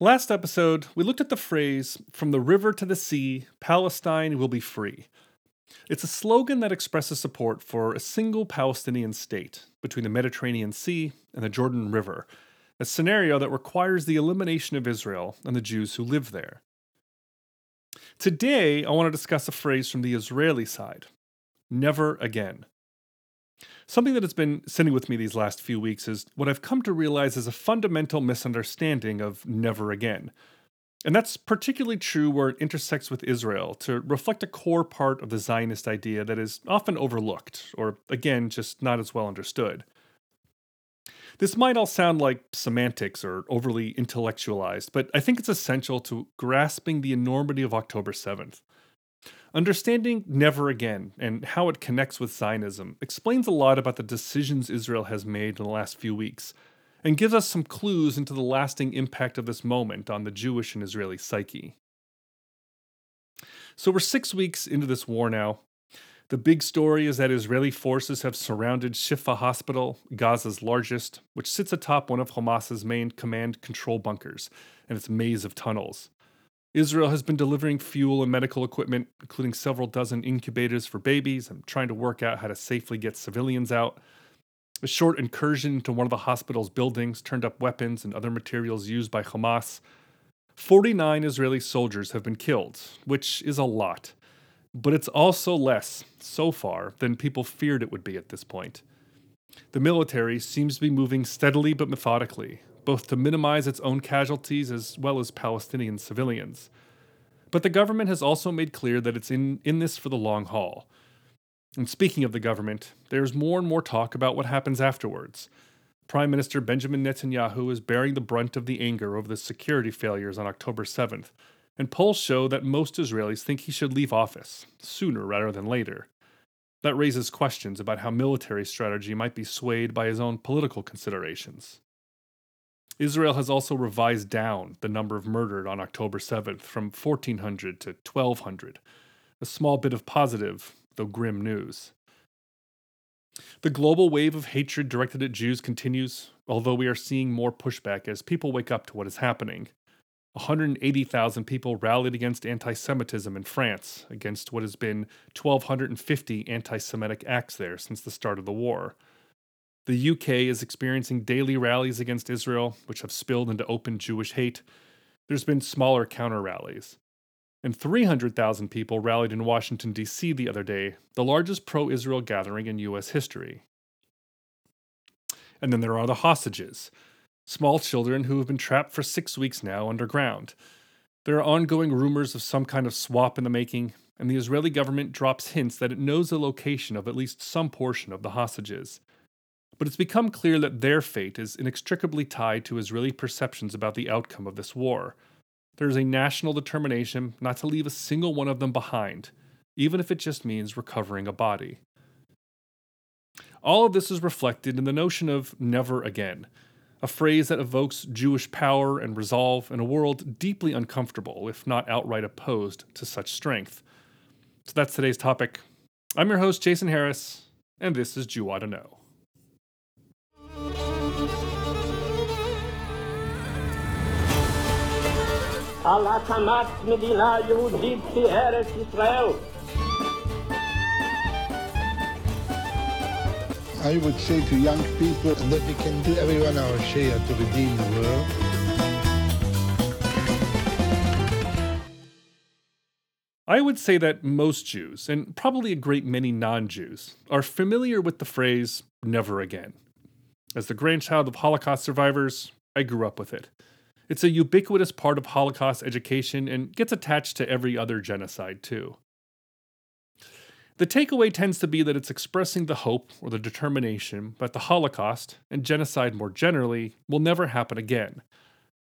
Last episode, we looked at the phrase, from the river to the sea, Palestine will be free. It's a slogan that expresses support for a single Palestinian state between the Mediterranean Sea and the Jordan River, a scenario that requires the elimination of Israel and the Jews who live there. Today, I want to discuss a phrase from the Israeli side never again. Something that has been sitting with me these last few weeks is what I've come to realize is a fundamental misunderstanding of never again. And that's particularly true where it intersects with Israel to reflect a core part of the Zionist idea that is often overlooked, or again, just not as well understood. This might all sound like semantics or overly intellectualized, but I think it's essential to grasping the enormity of October 7th. Understanding Never Again and how it connects with Zionism explains a lot about the decisions Israel has made in the last few weeks, and gives us some clues into the lasting impact of this moment on the Jewish and Israeli psyche. So we're six weeks into this war now. The big story is that Israeli forces have surrounded Shifa Hospital, Gaza's largest, which sits atop one of Hamas's main command control bunkers and its maze of tunnels. Israel has been delivering fuel and medical equipment, including several dozen incubators for babies, and trying to work out how to safely get civilians out. A short incursion into one of the hospital's buildings turned up weapons and other materials used by Hamas. 49 Israeli soldiers have been killed, which is a lot. But it's also less, so far, than people feared it would be at this point. The military seems to be moving steadily but methodically, both to minimize its own casualties as well as Palestinian civilians. But the government has also made clear that it's in, in this for the long haul. And speaking of the government, there's more and more talk about what happens afterwards. Prime Minister Benjamin Netanyahu is bearing the brunt of the anger over the security failures on October 7th, and polls show that most Israelis think he should leave office, sooner rather than later. That raises questions about how military strategy might be swayed by his own political considerations. Israel has also revised down the number of murdered on October 7th from 1,400 to 1,200, a small bit of positive, though grim news. The global wave of hatred directed at Jews continues, although we are seeing more pushback as people wake up to what is happening. 180,000 people rallied against anti Semitism in France, against what has been 1,250 anti Semitic acts there since the start of the war. The UK is experiencing daily rallies against Israel, which have spilled into open Jewish hate. There's been smaller counter rallies. And 300,000 people rallied in Washington, D.C. the other day, the largest pro Israel gathering in U.S. history. And then there are the hostages small children who have been trapped for six weeks now underground. There are ongoing rumors of some kind of swap in the making, and the Israeli government drops hints that it knows the location of at least some portion of the hostages but it's become clear that their fate is inextricably tied to Israeli perceptions about the outcome of this war. There is a national determination not to leave a single one of them behind, even if it just means recovering a body. All of this is reflected in the notion of never again, a phrase that evokes Jewish power and resolve in a world deeply uncomfortable, if not outright opposed to such strength. So that's today's topic. I'm your host, Jason Harris, and this is Jew Ought to Know. על הקמת מדינה יהודית בארץ ישראל. I would say to young people that we can do everyone our share to redeem the world. I would say that most Jews, and probably a great many non Jews, are familiar with the phrase never again. As the grandchild of Holocaust survivors, I grew up with it. It's a ubiquitous part of Holocaust education and gets attached to every other genocide, too. The takeaway tends to be that it's expressing the hope or the determination that the Holocaust, and genocide more generally, will never happen again.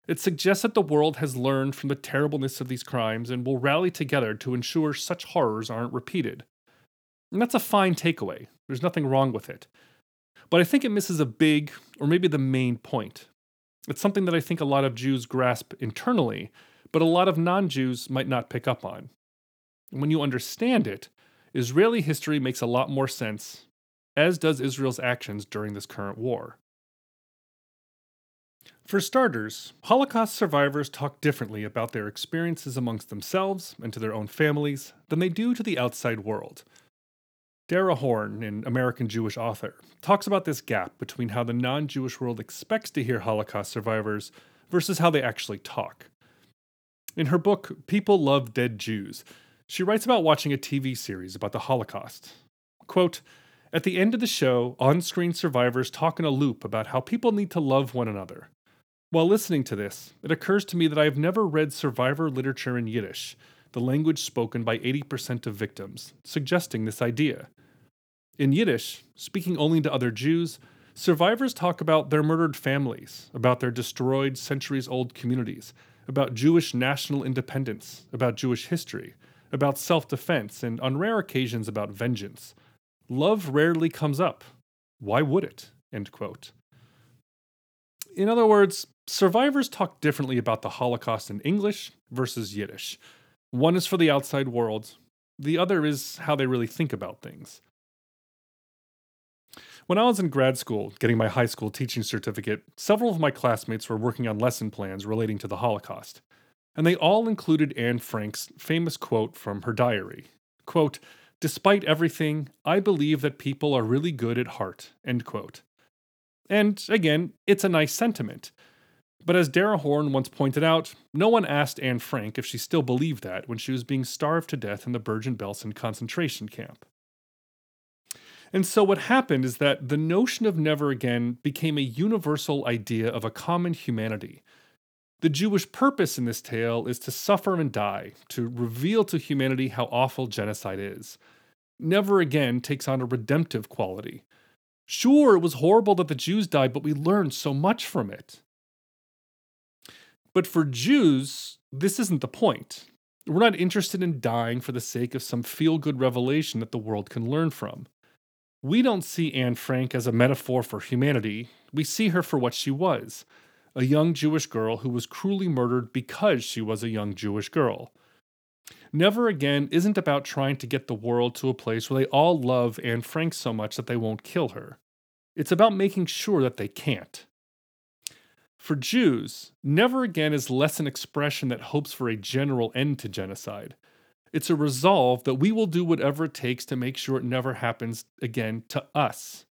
It suggests that the world has learned from the terribleness of these crimes and will rally together to ensure such horrors aren't repeated. And that's a fine takeaway, there's nothing wrong with it. But I think it misses a big, or maybe the main point, it's something that I think a lot of Jews grasp internally, but a lot of non Jews might not pick up on. when you understand it, Israeli history makes a lot more sense, as does Israel's actions during this current war. For starters, Holocaust survivors talk differently about their experiences amongst themselves and to their own families than they do to the outside world. Dara Horn, an American Jewish author, talks about this gap between how the non Jewish world expects to hear Holocaust survivors versus how they actually talk. In her book, People Love Dead Jews, she writes about watching a TV series about the Holocaust. Quote, At the end of the show, on screen survivors talk in a loop about how people need to love one another. While listening to this, it occurs to me that I have never read survivor literature in Yiddish, the language spoken by 80% of victims, suggesting this idea. In Yiddish, speaking only to other Jews, survivors talk about their murdered families, about their destroyed centuries old communities, about Jewish national independence, about Jewish history, about self defense, and on rare occasions about vengeance. Love rarely comes up. Why would it? End quote. In other words, survivors talk differently about the Holocaust in English versus Yiddish. One is for the outside world, the other is how they really think about things. When I was in grad school, getting my high school teaching certificate, several of my classmates were working on lesson plans relating to the Holocaust. And they all included Anne Frank's famous quote from her diary quote, Despite everything, I believe that people are really good at heart. End quote. And again, it's a nice sentiment. But as Dara Horn once pointed out, no one asked Anne Frank if she still believed that when she was being starved to death in the Bergen Belsen concentration camp. And so what happened is that the notion of never again became a universal idea of a common humanity. The Jewish purpose in this tale is to suffer and die, to reveal to humanity how awful genocide is. Never again takes on a redemptive quality. Sure, it was horrible that the Jews died, but we learned so much from it. But for Jews, this isn't the point. We're not interested in dying for the sake of some feel good revelation that the world can learn from. We don't see Anne Frank as a metaphor for humanity, we see her for what she was a young Jewish girl who was cruelly murdered because she was a young Jewish girl. Never Again isn't about trying to get the world to a place where they all love Anne Frank so much that they won't kill her. It's about making sure that they can't. For Jews, Never Again is less an expression that hopes for a general end to genocide it's a resolve that we will do whatever it takes to make sure it never happens again to us.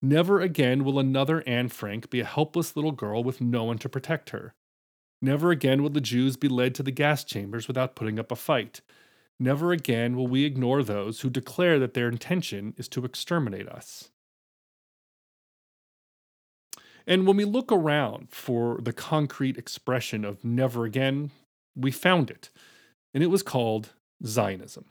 Never again will another Anne Frank be a helpless little girl with no one to protect her. Never again will the Jews be led to the gas chambers without putting up a fight. Never again will we ignore those who declare that their intention is to exterminate us. And when we look around for the concrete expression of never again, we found it. And it was called Zionism.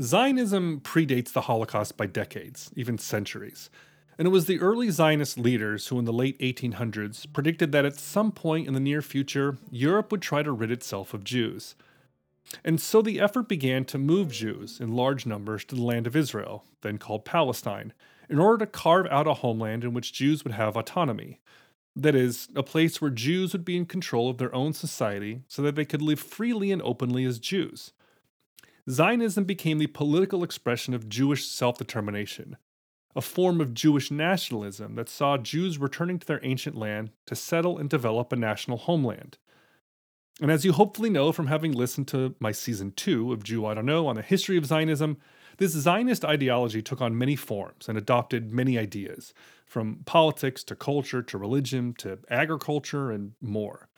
Zionism predates the Holocaust by decades, even centuries. And it was the early Zionist leaders who, in the late 1800s, predicted that at some point in the near future, Europe would try to rid itself of Jews. And so the effort began to move Jews in large numbers to the land of Israel, then called Palestine, in order to carve out a homeland in which Jews would have autonomy. That is, a place where Jews would be in control of their own society so that they could live freely and openly as Jews. Zionism became the political expression of Jewish self determination, a form of Jewish nationalism that saw Jews returning to their ancient land to settle and develop a national homeland. And as you hopefully know from having listened to my season two of Jew Oughta Know on the history of Zionism, this Zionist ideology took on many forms and adopted many ideas, from politics to culture to religion to agriculture and more.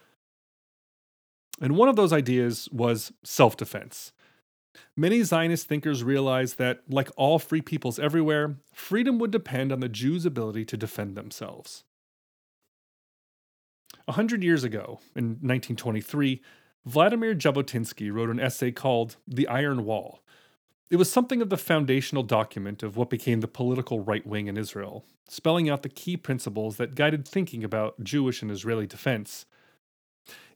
And one of those ideas was self defense. Many Zionist thinkers realized that, like all free peoples everywhere, freedom would depend on the Jews' ability to defend themselves. A hundred years ago, in 1923, Vladimir Jabotinsky wrote an essay called The Iron Wall. It was something of the foundational document of what became the political right wing in Israel, spelling out the key principles that guided thinking about Jewish and Israeli defense.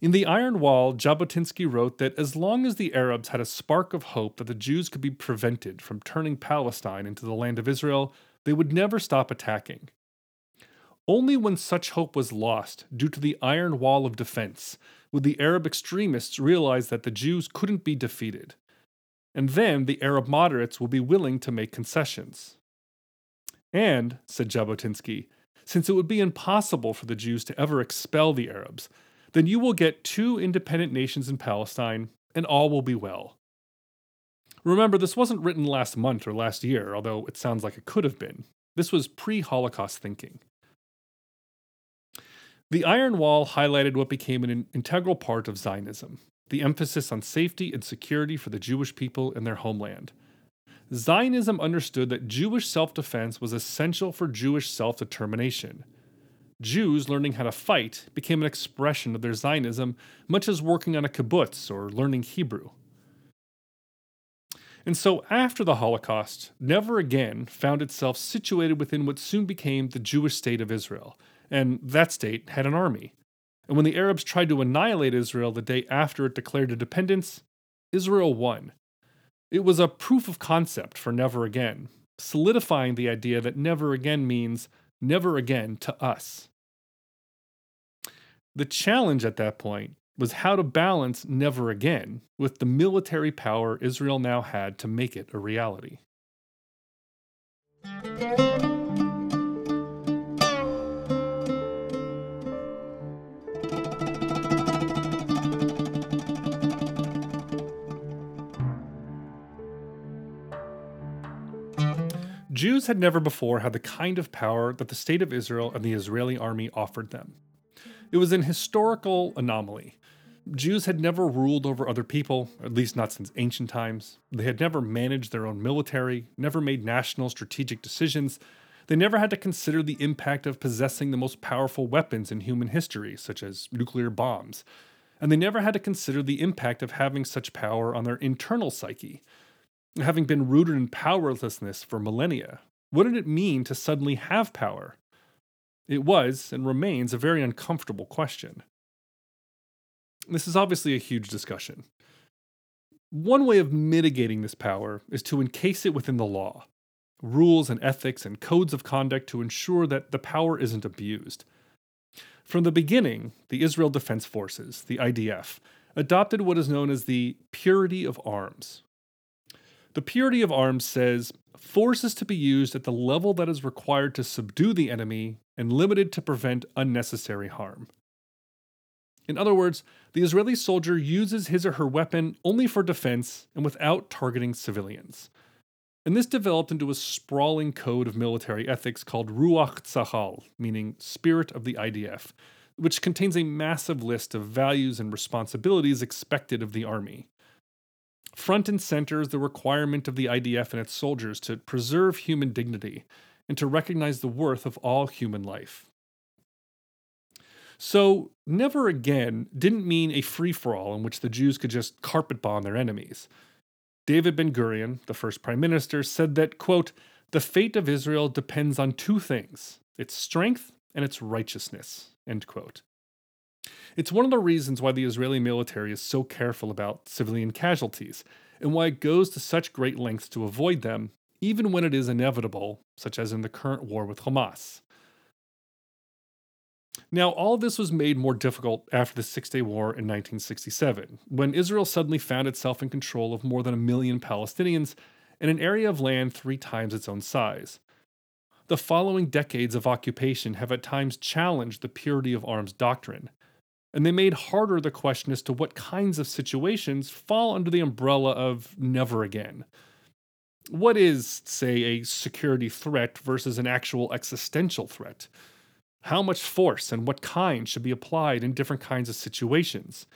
In The Iron Wall, Jabotinsky wrote that as long as the Arabs had a spark of hope that the Jews could be prevented from turning Palestine into the land of Israel, they would never stop attacking. Only when such hope was lost, due to the iron wall of defense, would the Arab extremists realize that the Jews couldn't be defeated. And then the Arab moderates will be willing to make concessions. And, said Jabotinsky, since it would be impossible for the Jews to ever expel the Arabs, then you will get two independent nations in Palestine, and all will be well. Remember, this wasn't written last month or last year, although it sounds like it could have been. This was pre Holocaust thinking. The Iron Wall highlighted what became an integral part of Zionism the emphasis on safety and security for the Jewish people in their homeland. Zionism understood that Jewish self defense was essential for Jewish self determination. Jews learning how to fight became an expression of their Zionism, much as working on a kibbutz or learning Hebrew. And so, after the Holocaust, Never Again found itself situated within what soon became the Jewish state of Israel, and that state had an army. And when the Arabs tried to annihilate Israel the day after it declared independence, Israel won. It was a proof of concept for Never Again, solidifying the idea that Never Again means never again to us. The challenge at that point was how to balance never again with the military power Israel now had to make it a reality. Jews had never before had the kind of power that the State of Israel and the Israeli army offered them. It was an historical anomaly. Jews had never ruled over other people, at least not since ancient times. They had never managed their own military, never made national strategic decisions. They never had to consider the impact of possessing the most powerful weapons in human history, such as nuclear bombs. And they never had to consider the impact of having such power on their internal psyche having been rooted in powerlessness for millennia? What did it mean to suddenly have power? It was and remains a very uncomfortable question. This is obviously a huge discussion. One way of mitigating this power is to encase it within the law, rules and ethics and codes of conduct to ensure that the power isn't abused. From the beginning, the Israel Defense Forces, the IDF, adopted what is known as the purity of arms, the purity of arms says force is to be used at the level that is required to subdue the enemy and limited to prevent unnecessary harm. In other words, the Israeli soldier uses his or her weapon only for defense and without targeting civilians. And this developed into a sprawling code of military ethics called Ruach Tzahal, meaning spirit of the IDF, which contains a massive list of values and responsibilities expected of the army. Front and center is the requirement of the IDF and its soldiers to preserve human dignity and to recognize the worth of all human life. So, never again didn't mean a free for all in which the Jews could just carpet bomb their enemies. David Ben Gurion, the first prime minister, said that, quote, the fate of Israel depends on two things its strength and its righteousness, end quote. It's one of the reasons why the Israeli military is so careful about civilian casualties, and why it goes to such great lengths to avoid them, even when it is inevitable, such as in the current war with Hamas. Now, all this was made more difficult after the Six Day War in 1967, when Israel suddenly found itself in control of more than a million Palestinians in an area of land three times its own size. The following decades of occupation have at times challenged the purity of arms doctrine, and they made harder the question as to what kinds of situations fall under the umbrella of never again. What is, say, a security threat versus an actual existential threat? How much force and what kind should be applied in different kinds of situations?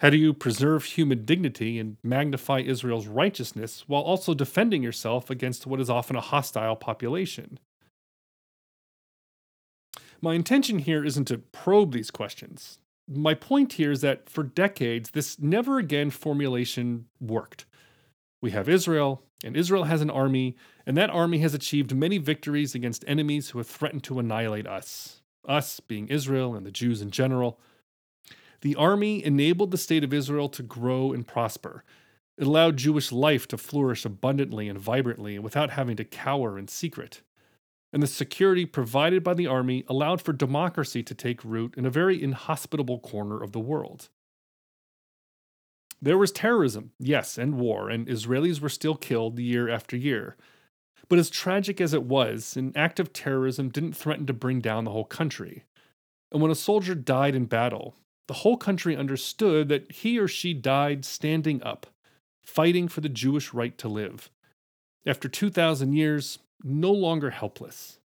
How do you preserve human dignity and magnify Israel's righteousness while also defending yourself against what is often a hostile population? My intention here isn't to probe these questions my point here is that for decades, this never again formulation worked. We have Israel, and Israel has an army, and that army has achieved many victories against enemies who have threatened to annihilate us, us being Israel and the Jews in general. The army enabled the state of Israel to grow and prosper. It allowed Jewish life to flourish abundantly and vibrantly without having to cower in secret and the security provided by the army allowed for democracy to take root in a very inhospitable corner of the world. There was terrorism, yes, and war, and Israelis were still killed year after year. But as tragic as it was, an act of terrorism didn't threaten to bring down the whole country. And when a soldier died in battle, the whole country understood that he or she died standing up, fighting for the Jewish right to live. After 2,000 years, no longer helpless.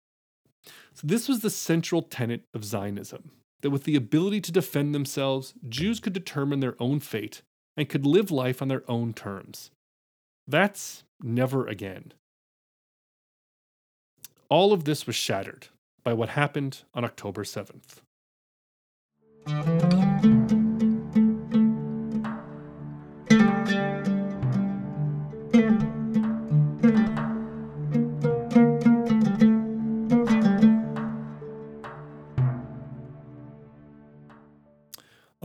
So, this was the central tenet of Zionism that with the ability to defend themselves, Jews could determine their own fate and could live life on their own terms. That's never again. All of this was shattered by what happened on October 7th.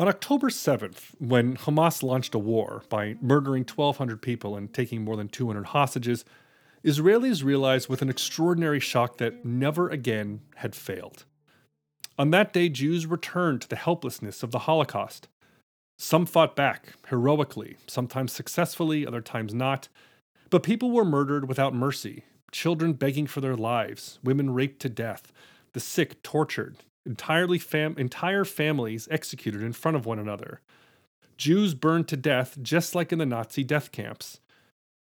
On October 7th, when Hamas launched a war by murdering 1,200 people and taking more than 200 hostages, Israelis realized with an extraordinary shock that never again had failed. On that day, Jews returned to the helplessness of the Holocaust. Some fought back, heroically, sometimes successfully, other times not. But people were murdered without mercy, children begging for their lives, women raped to death, the sick tortured, entirely fam- entire families executed in front of one another. Jews burned to death just like in the Nazi death camps.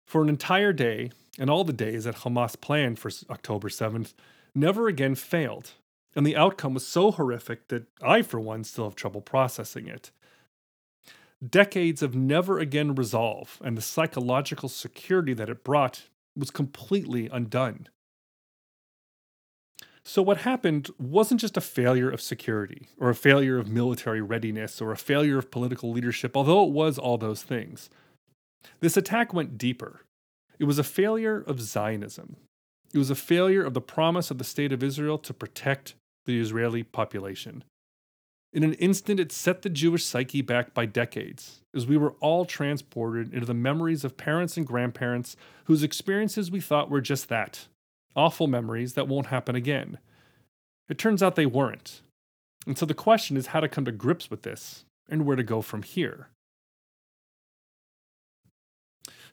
For an entire day, and all the days that Hamas planned for October 7th, never again failed. And the outcome was so horrific that I, for one, still have trouble processing it. Decades of never again resolve and the psychological security that it brought was completely undone. So, what happened wasn't just a failure of security, or a failure of military readiness, or a failure of political leadership, although it was all those things. This attack went deeper. It was a failure of Zionism. It was a failure of the promise of the State of Israel to protect the Israeli population. In an instant, it set the Jewish psyche back by decades, as we were all transported into the memories of parents and grandparents whose experiences we thought were just that awful memories that won't happen again. It turns out they weren't. And so the question is how to come to grips with this and where to go from here.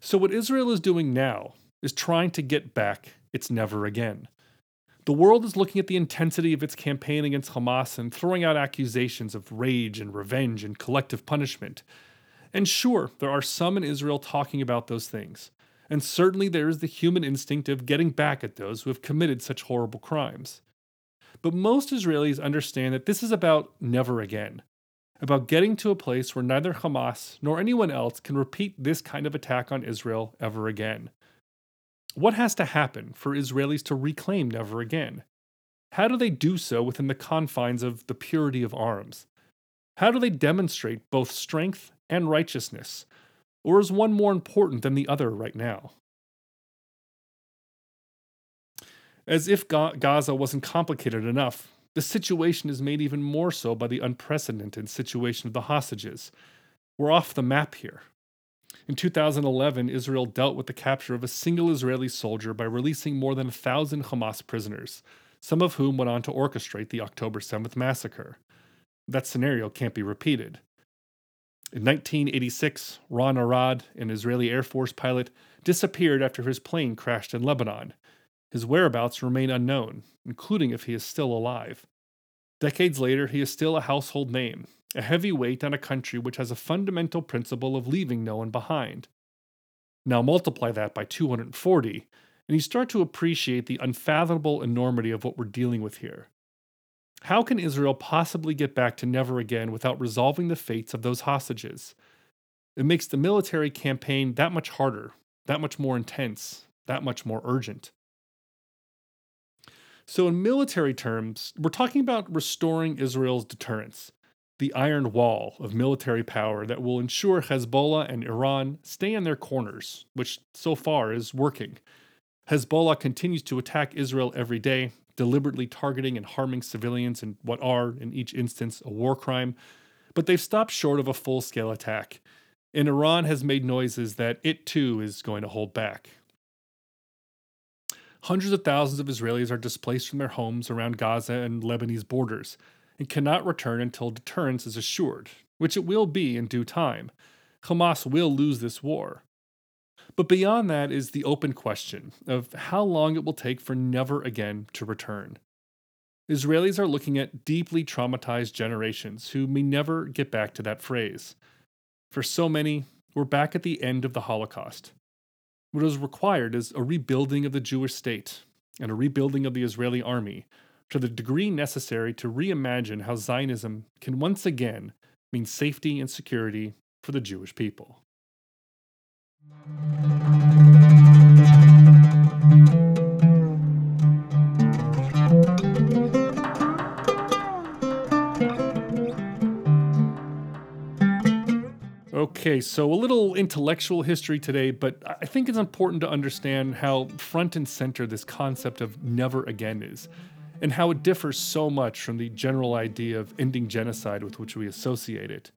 So, what Israel is doing now is trying to get back its never again. The world is looking at the intensity of its campaign against Hamas and throwing out accusations of rage and revenge and collective punishment. And sure, there are some in Israel talking about those things and certainly there is the human instinct of getting back at those who have committed such horrible crimes. But most Israelis understand that this is about never again, about getting to a place where neither Hamas nor anyone else can repeat this kind of attack on Israel ever again. What has to happen for Israelis to reclaim never again? How do they do so within the confines of the purity of arms? How do they demonstrate both strength and righteousness or is one more important than the other right now? As if Gaza wasn't complicated enough, the situation is made even more so by the unprecedented situation of the hostages. We're off the map here. In 2011, Israel dealt with the capture of a single Israeli soldier by releasing more than a thousand Hamas prisoners, some of whom went on to orchestrate the October 7th massacre. That scenario can't be repeated. In 1986, Ron Arad, an Israeli Air Force pilot, disappeared after his plane crashed in Lebanon. His whereabouts remain unknown, including if he is still alive. Decades later, he is still a household name, a heavy weight on a country which has a fundamental principle of leaving no one behind. Now multiply that by 240, and you start to appreciate the unfathomable enormity of what we're dealing with here. How can Israel possibly get back to never again without resolving the fates of those hostages? It makes the military campaign that much harder, that much more intense, that much more urgent. So, in military terms, we're talking about restoring Israel's deterrence, the iron wall of military power that will ensure Hezbollah and Iran stay in their corners, which so far is working. Hezbollah continues to attack Israel every day, deliberately targeting and harming civilians in what are, in each instance, a war crime, but they've stopped short of a full scale attack. And Iran has made noises that it too is going to hold back. Hundreds of thousands of Israelis are displaced from their homes around Gaza and Lebanese borders and cannot return until deterrence is assured, which it will be in due time. Hamas will lose this war. But beyond that is the open question of how long it will take for never again to return. Israelis are looking at deeply traumatized generations who may never get back to that phrase. For so many, we're back at the end of the Holocaust. What is required is a rebuilding of the Jewish state and a rebuilding of the Israeli army to the degree necessary to reimagine how Zionism can once again mean safety and security for the Jewish people. Okay, so a little intellectual history today, but I think it's important to understand how front and center this concept of never again is, and how it differs so much from the general idea of ending genocide with which we associate it.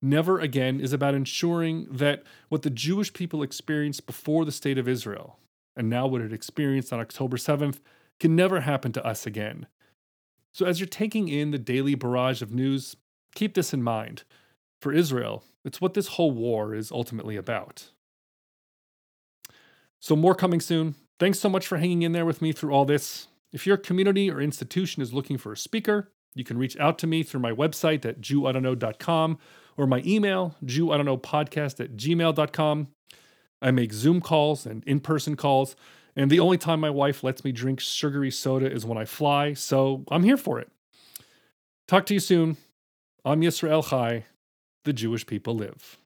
Never again is about ensuring that what the Jewish people experienced before the state of Israel, and now what it experienced on October 7th, can never happen to us again. So, as you're taking in the daily barrage of news, keep this in mind. For Israel, it's what this whole war is ultimately about. So, more coming soon. Thanks so much for hanging in there with me through all this. If your community or institution is looking for a speaker, you can reach out to me through my website at jewoughtaknow.com or my email, Jew, I don't know, podcast at gmail.com. I make Zoom calls and in person calls, and the only time my wife lets me drink sugary soda is when I fly, so I'm here for it. Talk to you soon. Am Yisrael Chai the Jewish people live.